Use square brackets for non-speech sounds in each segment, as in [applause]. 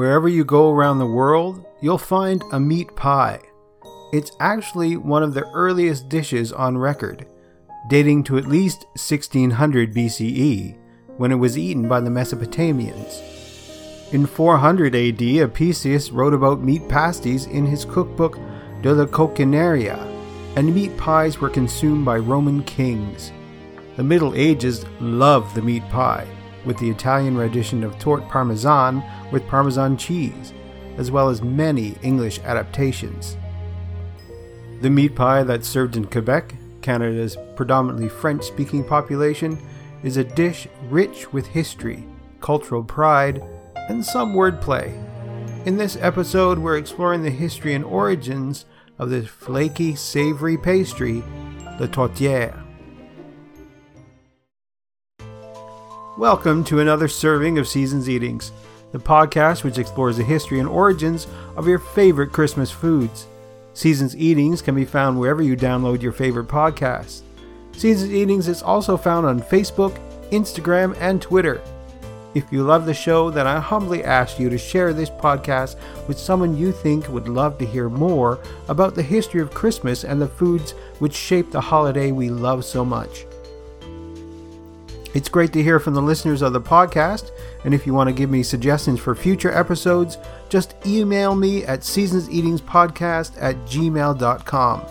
Wherever you go around the world, you'll find a meat pie. It's actually one of the earliest dishes on record, dating to at least 1600 BCE, when it was eaten by the Mesopotamians. In 400 AD, Apicius wrote about meat pasties in his cookbook De la Coquinaria, and meat pies were consumed by Roman kings. The Middle Ages loved the meat pie, with the Italian rendition of torte parmesan with parmesan cheese, as well as many English adaptations. The meat pie that's served in Quebec, Canada's predominantly French speaking population, is a dish rich with history, cultural pride, and some wordplay. In this episode, we're exploring the history and origins of this flaky, savory pastry, the tourtière. Welcome to another serving of Seasons Eatings, the podcast which explores the history and origins of your favorite Christmas foods. Seasons Eatings can be found wherever you download your favorite podcasts. Seasons Eatings is also found on Facebook, Instagram, and Twitter. If you love the show, then I humbly ask you to share this podcast with someone you think would love to hear more about the history of Christmas and the foods which shape the holiday we love so much. It's great to hear from the listeners of the podcast, and if you want to give me suggestions for future episodes, just email me at seasonseatingspodcast at gmail.com.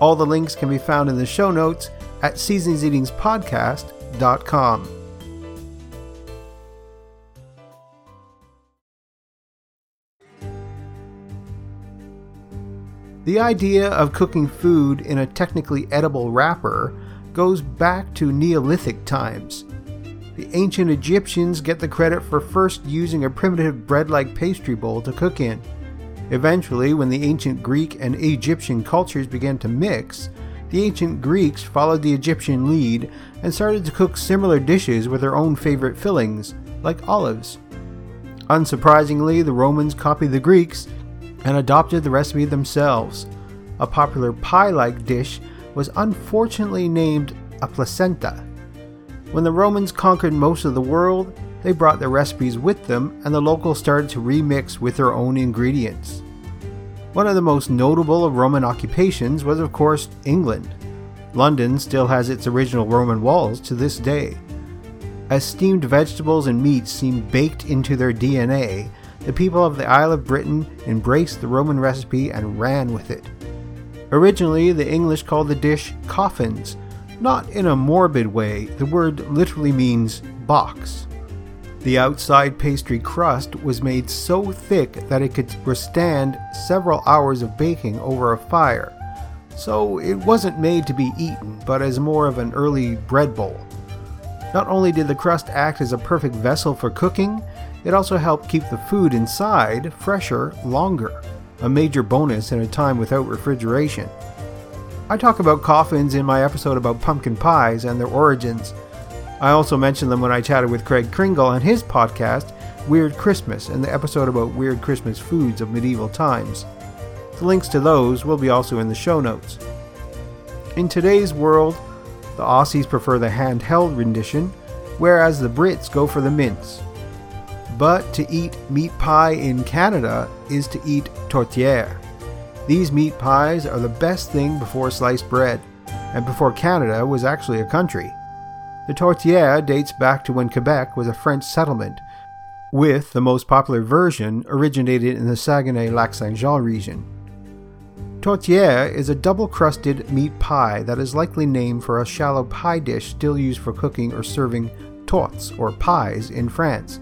All the links can be found in the show notes at seasonseatingspodcast.com. The idea of cooking food in a technically edible wrapper goes back to Neolithic times. The ancient Egyptians get the credit for first using a primitive bread like pastry bowl to cook in. Eventually, when the ancient Greek and Egyptian cultures began to mix, the ancient Greeks followed the Egyptian lead and started to cook similar dishes with their own favorite fillings, like olives. Unsurprisingly, the Romans copied the Greeks and adopted the recipe themselves. A popular pie like dish was unfortunately named a placenta. When the Romans conquered most of the world, they brought their recipes with them and the locals started to remix with their own ingredients. One of the most notable of Roman occupations was, of course, England. London still has its original Roman walls to this day. As steamed vegetables and meats seem baked into their DNA, the people of the Isle of Britain embraced the Roman recipe and ran with it. Originally, the English called the dish coffins. Not in a morbid way, the word literally means box. The outside pastry crust was made so thick that it could withstand several hours of baking over a fire, so it wasn't made to be eaten, but as more of an early bread bowl. Not only did the crust act as a perfect vessel for cooking, it also helped keep the food inside fresher longer a major bonus in a time without refrigeration. I talk about coffins in my episode about pumpkin pies and their origins. I also mentioned them when I chatted with Craig Kringle on his podcast, Weird Christmas, and the episode about weird Christmas foods of medieval times. The links to those will be also in the show notes. In today's world, the Aussies prefer the handheld rendition, whereas the Brits go for the mince. But to eat meat pie in Canada is to eat tourtière. These meat pies are the best thing before sliced bread, and before Canada was actually a country. The tourtière dates back to when Quebec was a French settlement, with the most popular version originated in the Saguenay Lac Saint Jean region. Tourtière is a double crusted meat pie that is likely named for a shallow pie dish still used for cooking or serving tortes or pies in France.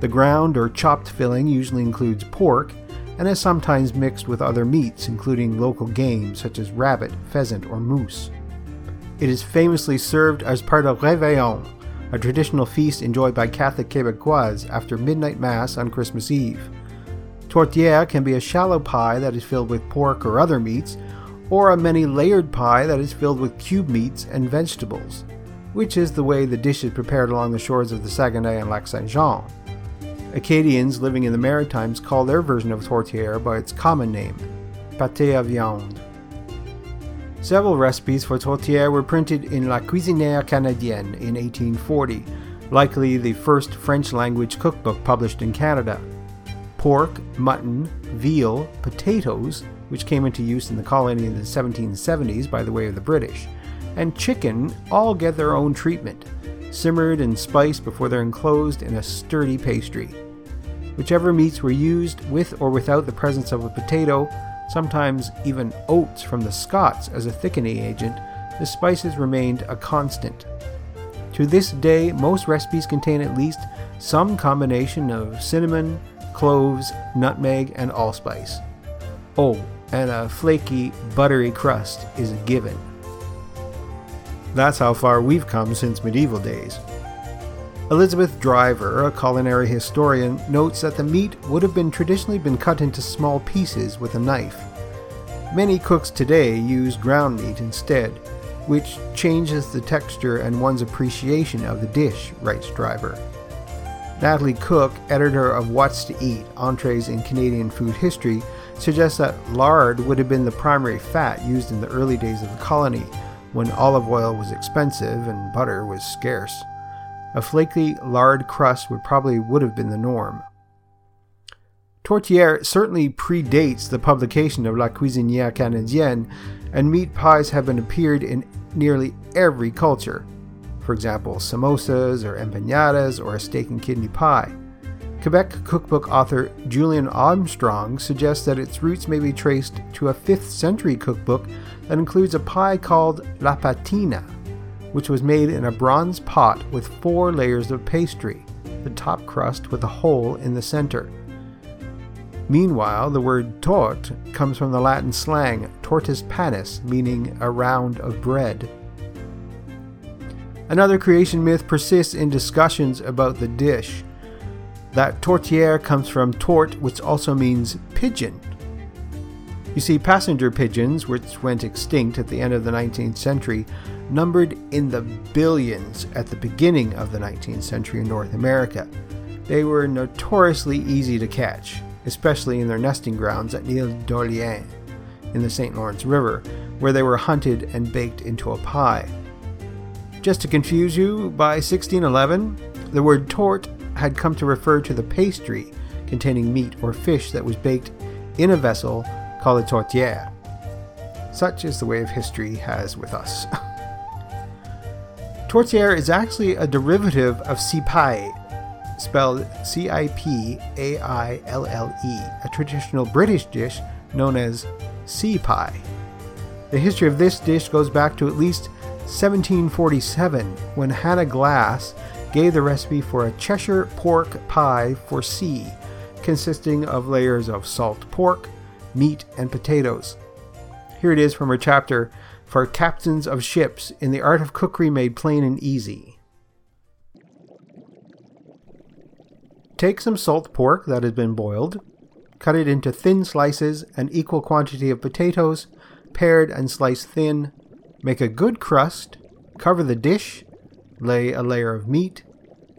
The ground or chopped filling usually includes pork and is sometimes mixed with other meats, including local game such as rabbit, pheasant, or moose. It is famously served as part of Réveillon, a traditional feast enjoyed by Catholic Quebecois after midnight Mass on Christmas Eve. Tourtière can be a shallow pie that is filled with pork or other meats, or a many layered pie that is filled with cube meats and vegetables, which is the way the dish is prepared along the shores of the Saguenay and Lac Saint Jean. Acadians living in the Maritimes call their version of tourtière by its common name, pâté à viande. Several recipes for tourtière were printed in La Cuisinière Canadienne in 1840, likely the first French language cookbook published in Canada. pork, mutton, veal, potatoes, which came into use in the colony in the 1770s by the way of the British, and chicken all get their own treatment, simmered and spiced before they're enclosed in a sturdy pastry. Whichever meats were used with or without the presence of a potato, sometimes even oats from the Scots as a thickening agent, the spices remained a constant. To this day, most recipes contain at least some combination of cinnamon, cloves, nutmeg, and allspice. Oh, and a flaky, buttery crust is a given. That's how far we've come since medieval days. Elizabeth Driver, a culinary historian, notes that the meat would have been traditionally been cut into small pieces with a knife. Many cooks today use ground meat instead, which changes the texture and one's appreciation of the dish, writes Driver. Nathalie Cooke, editor of What's to Eat Entrees in Canadian Food History, suggests that lard would have been the primary fat used in the early days of the colony, when olive oil was expensive and butter was scarce. A flaky lard crust would probably would have been the norm. Tourtière certainly predates the publication of La Cuisinière Canadienne, and meat pies have been appeared in nearly every culture. For example, samosas or empanadas or a steak and kidney pie. Quebec cookbook author Julian Armstrong suggests that its roots may be traced to a 5th century cookbook that includes a pie called La Patina, which was made in a bronze pot with four layers of pastry, the top crust with a hole in the center. Meanwhile, the word tort comes from the Latin slang tortus panis, meaning a round of bread. Another creation myth persists in discussions about the dish. That tourtière comes from tort, which also means pigeon. You see, passenger pigeons, which went extinct at the end of the 19th century, numbered in the billions at the beginning of the 19th century in North America. They were notoriously easy to catch, especially in their nesting grounds at Ile d'Orléans in the St. Lawrence River, where they were hunted and baked into a pie. Just to confuse you, by 1611, the word tort had come to refer to the pastry containing meat or fish that was baked in a vessel called a tortière. Such is the way of history has with us. [laughs] tourtière is actually a derivative of cipaille, spelled C I P A I L L E, a traditional British dish known as sea pie. The history of this dish goes back to at least 1747 when Hannah Glasse gave the recipe for a Cheshire pork pie for sea, consisting of layers of salt pork, meat, and potatoes. Here it is from her chapter for captains of ships in the art of cookery made plain and easy. Take some salt pork that has been boiled, cut it into thin slices, an equal quantity of potatoes, pared and sliced thin, make a good crust, cover the dish, lay a layer of meat,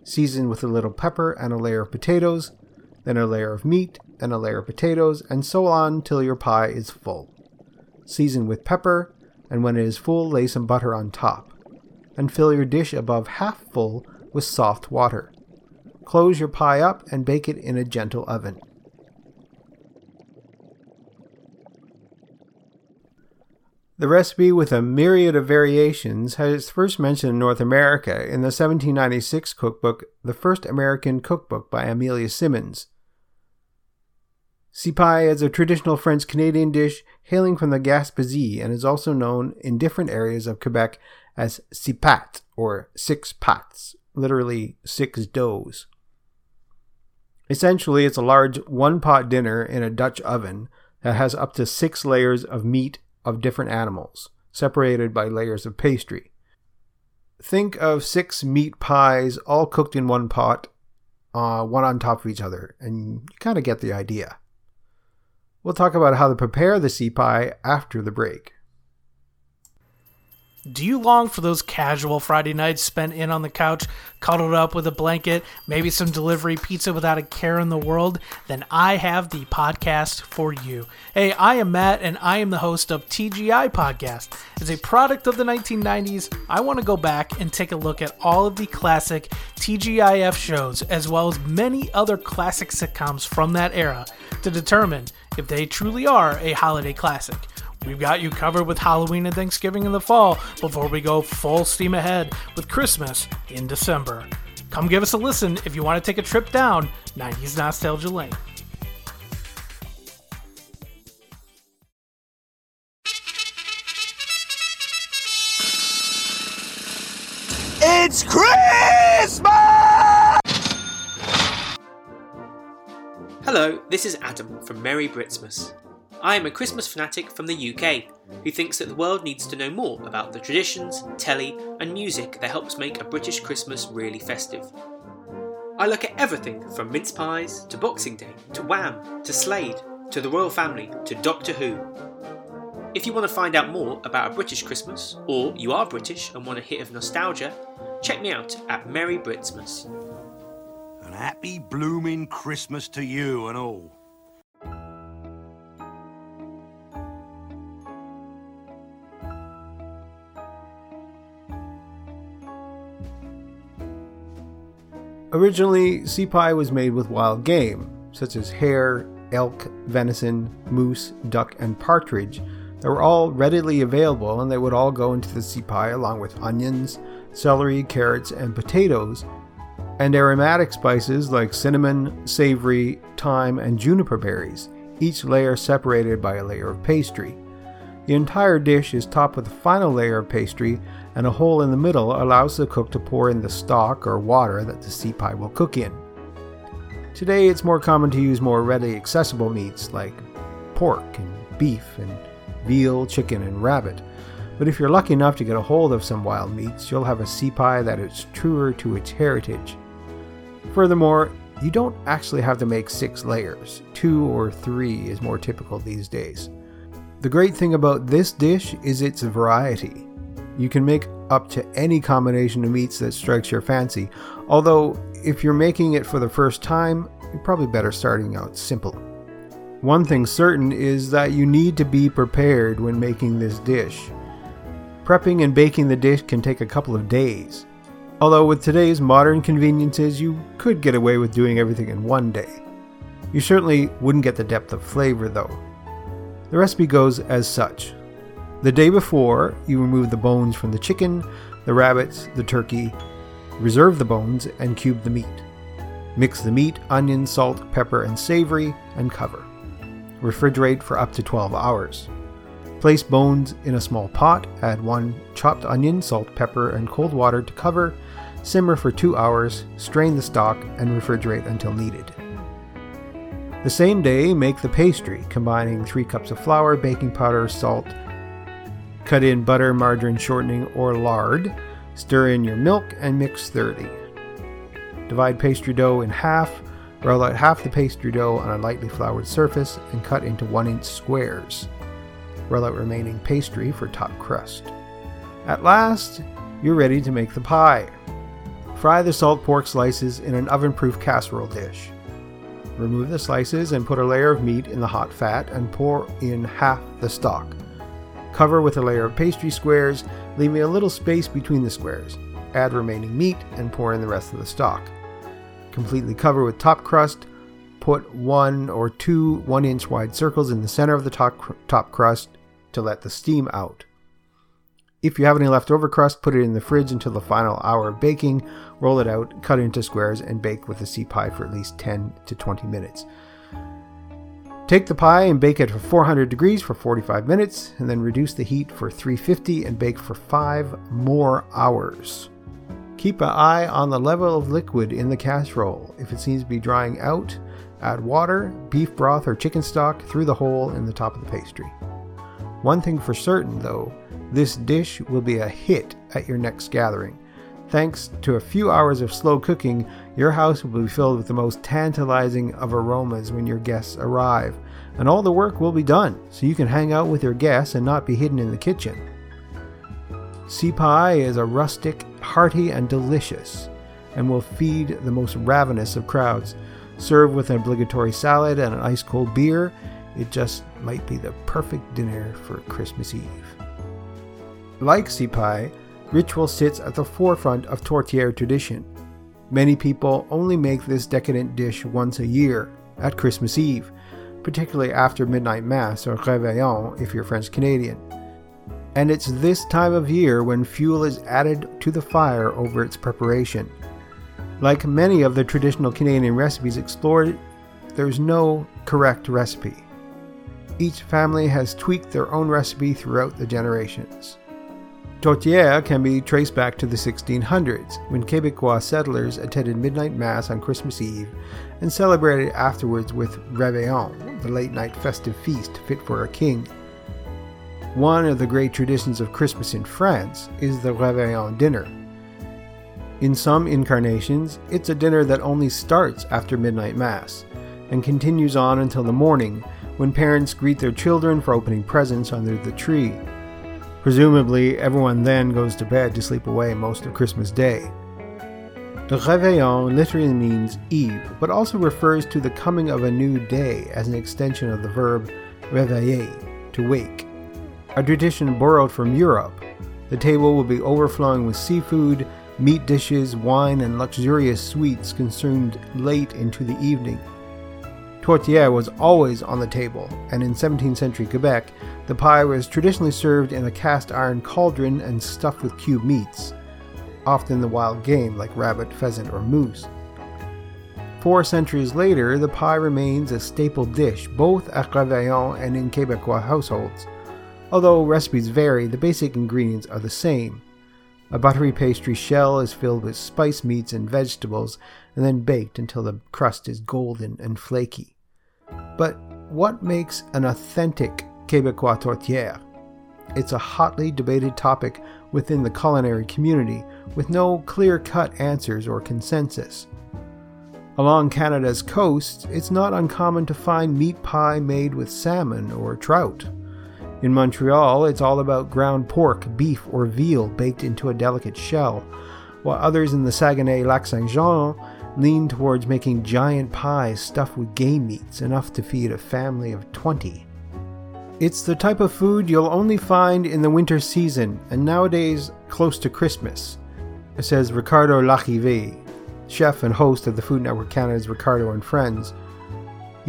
season with a little pepper and a layer of potatoes, then a layer of meat, and a layer of potatoes, and so on till your pie is full. Season with pepper, and when it is full, lay some butter on top, and fill your dish above half full with soft water. Close your pie up and bake it in a gentle oven. The recipe, with a myriad of variations, has first mentioned in North America in the 1796 cookbook, The First American Cookbook by Amelia Simmons. Cipaille is a traditional French Canadian dish hailing from the Gaspésie and is also known in different areas of Quebec as cipat or six pats, literally six doughs. Essentially, it's a large one pot dinner in a Dutch oven that has up to six layers of meat of different animals, separated by layers of pastry. Think of six meat pies all cooked in one pot, uh, one on top of each other, and you kind of get the idea. We'll talk about how to prepare the pie after the break. Do you long for those casual Friday nights spent in on the couch, cuddled up with a blanket, maybe some delivery pizza without a care in the world? Then I have the podcast for you. Hey, I am Matt, and I am the host of TGI Podcast. As a product of the 1990s, I want to go back and take a look at all of the classic TGIF shows, as well as many other classic sitcoms from that era, to determine if they truly are a holiday classic. We've got you covered with Halloween and Thanksgiving in the fall before we go full steam ahead with Christmas in December. Come give us a listen if you want to take a trip down 90s Nostalgia Lane. It's Christmas! Hello, this is Adam from Merry Britsmas. I am a Christmas fanatic from the UK who thinks that the world needs to know more about the traditions, telly, and music that helps make a British Christmas really festive. I look at everything from mince pies to Boxing Day to Wham to Slade to the Royal Family to Doctor Who. If you want to find out more about a British Christmas, or you are British and want a hit of nostalgia, check me out at Merry Britsmas. And happy blooming Christmas to you and all. Originally, sea pie was made with wild game, such as hare, elk, venison, moose, duck, and partridge, that were all readily available and they would all go into the sea pie along with onions, celery, carrots, and potatoes, and aromatic spices like cinnamon, savory, thyme, and juniper berries, each layer separated by a layer of pastry. The entire dish is topped with a final layer of pastry, and a hole in the middle allows the cook to pour in the stock or water that the sea pie will cook in. Today, it's more common to use more readily accessible meats like pork and beef and veal, chicken, and rabbit. But if you're lucky enough to get a hold of some wild meats, you'll have a sea pie that is truer to its heritage. Furthermore, you don't actually have to make six layers. Two or three is more typical these days. The great thing about this dish is its variety. You can make up to any combination of meats that strikes your fancy, although, if you're making it for the first time, you're probably better starting out simple. One thing certain is that you need to be prepared when making this dish. Prepping and baking the dish can take a couple of days, although, with today's modern conveniences, you could get away with doing everything in one day. You certainly wouldn't get the depth of flavor, though. The recipe goes as such. The day before, you remove the bones from the chicken, the rabbits, the turkey, reserve the bones, and cube the meat. Mix the meat, onion, salt, pepper, and savory, and cover. Refrigerate for up to 12 hours. Place bones in a small pot, add one chopped onion, salt, pepper, and cold water to cover, simmer for 2 hours, strain the stock, and refrigerate until needed. The same day, make the pastry, combining 3 cups of flour, baking powder, salt, cut in butter, margarine, shortening, or lard, stir in your milk, and mix thoroughly. Divide pastry dough in half, roll out half the pastry dough on a lightly floured surface, and cut into 1 inch squares. Roll out remaining pastry for top crust. At last, you're ready to make the pie. Fry the salt pork slices in an oven proof casserole dish. Remove the slices and put a layer of meat in the hot fat and pour in half the stock. Cover with a layer of pastry squares, leaving a little space between the squares. Add remaining meat and pour in the rest of the stock. Completely cover with top crust. Put one or two 1 inch wide circles in the center of the top, top crust to let the steam out. If you have any leftover crust, put it in the fridge until the final hour of baking, roll it out, cut it into squares, and bake with the sea pie for at least 10 to 20 minutes. Take the pie and bake it for 400 degrees for 45 minutes, and then reduce the heat for 350 and bake for 5 more hours. Keep an eye on the level of liquid in the casserole. If it seems to be drying out, add water, beef broth, or chicken stock through the hole in the top of the pastry. One thing for certain, though, this dish will be a hit at your next gathering. Thanks to a few hours of slow cooking, your house will be filled with the most tantalizing of aromas when your guests arrive, and all the work will be done so you can hang out with your guests and not be hidden in the kitchen. Sea pie is a rustic, hearty, and delicious, and will feed the most ravenous of crowds. Served with an obligatory salad and an ice cold beer, it just might be the perfect dinner for Christmas Eve. Like pie, ritual sits at the forefront of tourtière tradition. Many people only make this decadent dish once a year, at Christmas Eve, particularly after midnight mass or réveillon if you're French Canadian and it's this time of year when fuel is added to the fire over its preparation. Like many of the traditional Canadian recipes explored, there's no correct recipe. Each family has tweaked their own recipe throughout the generations. Tourtière can be traced back to the 1600s, when Quebecois settlers attended midnight mass on Christmas Eve and celebrated afterwards with Réveillon, the late night festive feast fit for a king. One of the great traditions of Christmas in France is the Réveillon dinner. In some incarnations, it's a dinner that only starts after midnight mass and continues on until the morning when parents greet their children for opening presents under the tree. Presumably, everyone then goes to bed to sleep away most of Christmas Day. The Réveillon literally means eve, but also refers to the coming of a new day as an extension of the verb réveiller, to wake a tradition borrowed from Europe. The table will be overflowing with seafood, meat dishes, wine, and luxurious sweets consumed late into the evening. Tourtière was always on the table, and in 17th century Quebec, the pie was traditionally served in a cast iron cauldron and stuffed with cube meats, often the wild game like rabbit, pheasant, or moose. Four centuries later, the pie remains a staple dish both at Réveillon and in Quebecois households. Although recipes vary, the basic ingredients are the same. A buttery pastry shell is filled with spice meats and vegetables and then baked until the crust is golden and flaky. But what makes an authentic Quebecois tourtière? It's a hotly debated topic within the culinary community with no clear cut answers or consensus. Along Canada's coast, it's not uncommon to find meat pie made with salmon or trout. In Montreal, it's all about ground pork, beef, or veal baked into a delicate shell, while others in the Saguenay Lac Saint Jean lean towards making giant pies stuffed with game meats, enough to feed a family of 20. It's the type of food you'll only find in the winter season, and nowadays close to Christmas, says Ricardo Larrivée, chef and host of the Food Network Canada's Ricardo and Friends.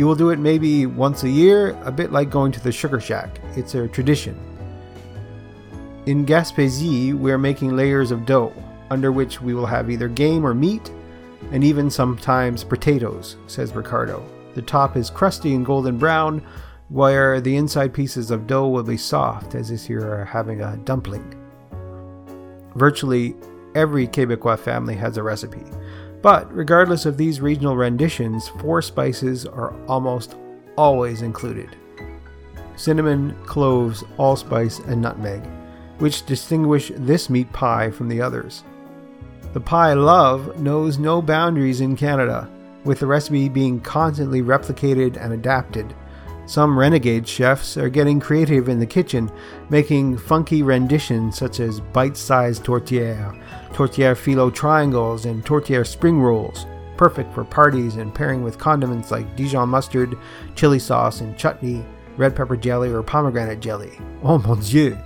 You will do it maybe once a year, a bit like going to the Sugar Shack. It's a tradition. In Gaspésie, we are making layers of dough, under which we will have either game or meat, and even sometimes potatoes, says Ricardo. The top is crusty and golden brown, where the inside pieces of dough will be soft, as if you are having a dumpling. Virtually every Quebecois family has a recipe. But regardless of these regional renditions, four spices are almost always included cinnamon, cloves, allspice, and nutmeg, which distinguish this meat pie from the others. The pie love knows no boundaries in Canada, with the recipe being constantly replicated and adapted. Some renegade chefs are getting creative in the kitchen, making funky renditions such as bite sized tourtière, tourtière filo triangles, and tourtière spring rolls, perfect for parties and pairing with condiments like Dijon mustard, chili sauce, and chutney, red pepper jelly, or pomegranate jelly. Oh mon dieu!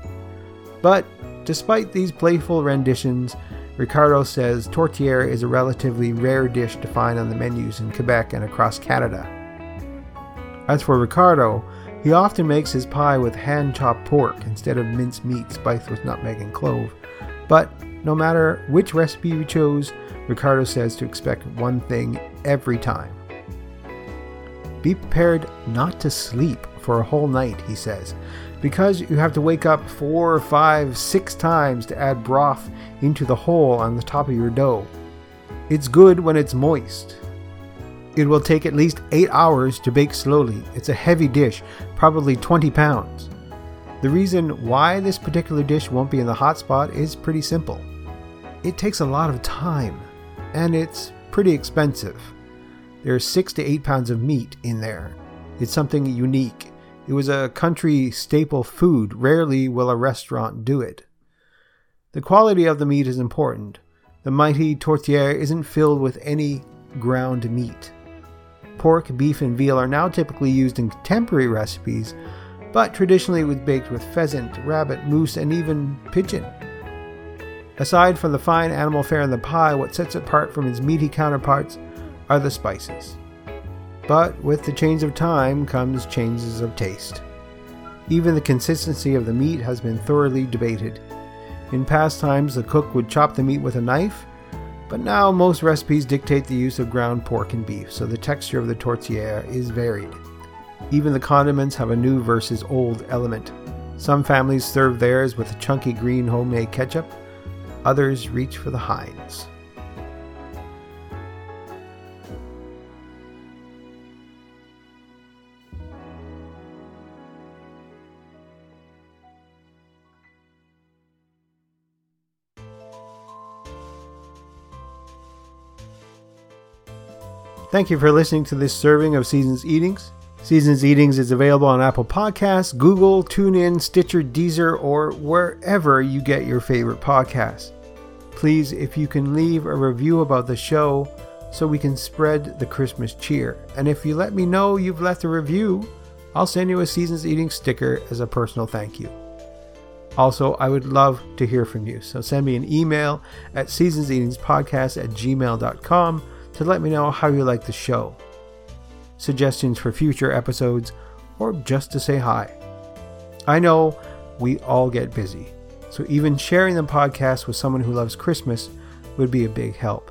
But despite these playful renditions, Ricardo says tourtière is a relatively rare dish to find on the menus in Quebec and across Canada. As for Ricardo, he often makes his pie with hand chopped pork instead of minced meat spiced with nutmeg and clove. But no matter which recipe you chose, Ricardo says to expect one thing every time. Be prepared not to sleep for a whole night, he says, because you have to wake up four, five, six times to add broth into the hole on the top of your dough. It's good when it's moist, it will take at least 8 hours to bake slowly. It's a heavy dish, probably 20 pounds. The reason why this particular dish won't be in the hot spot is pretty simple. It takes a lot of time, and it's pretty expensive. There's 6 to 8 pounds of meat in there. It's something unique. It was a country staple food. Rarely will a restaurant do it. The quality of the meat is important. The mighty tourtière isn't filled with any ground meat. Pork, beef, and veal are now typically used in contemporary recipes, but traditionally it was baked with pheasant, rabbit, moose, and even pigeon. Aside from the fine animal fare in the pie, what sets it apart from its meaty counterparts are the spices. But with the change of time comes changes of taste. Even the consistency of the meat has been thoroughly debated. In past times, the cook would chop the meat with a knife, but now most recipes dictate the use of ground pork and beef, so the texture of the tortilla is varied. Even the condiments have a new versus old element. Some families serve theirs with a chunky green homemade ketchup, others reach for the Heinz. Thank you for listening to this serving of Seasons Eatings. Seasons Eatings is available on Apple Podcasts, Google, TuneIn, Stitcher, Deezer, or wherever you get your favorite podcasts. Please, if you can leave a review about the show so we can spread the Christmas cheer. And if you let me know you've left a review, I'll send you a Seasons Eating sticker as a personal thank you. Also, I would love to hear from you, so send me an email at seasonseatingspodcast at gmail.com to let me know how you like the show, suggestions for future episodes, or just to say hi. I know we all get busy, so even sharing the podcast with someone who loves Christmas would be a big help.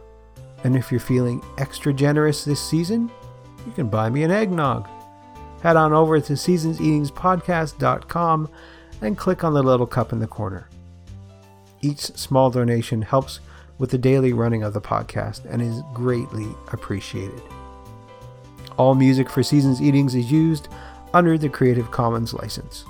And if you're feeling extra generous this season, you can buy me an eggnog. Head on over to seasonseatingspodcast.com and click on the little cup in the corner. Each small donation helps with the daily running of the podcast and is greatly appreciated. All music for Seasons Eatings is used under the Creative Commons license.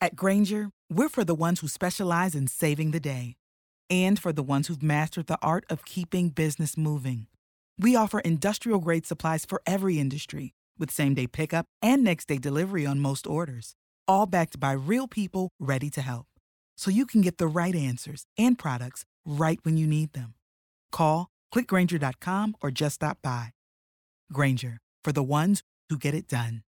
At Grainger, we're for the ones who specialize in saving the day and for the ones who've mastered the art of keeping business moving. We offer industrial grade supplies for every industry with same day pickup and next day delivery on most orders, all backed by real people ready to help. So you can get the right answers and products right when you need them. Call, clickgranger.com, or just stop by. Grainger, for the ones who get it done.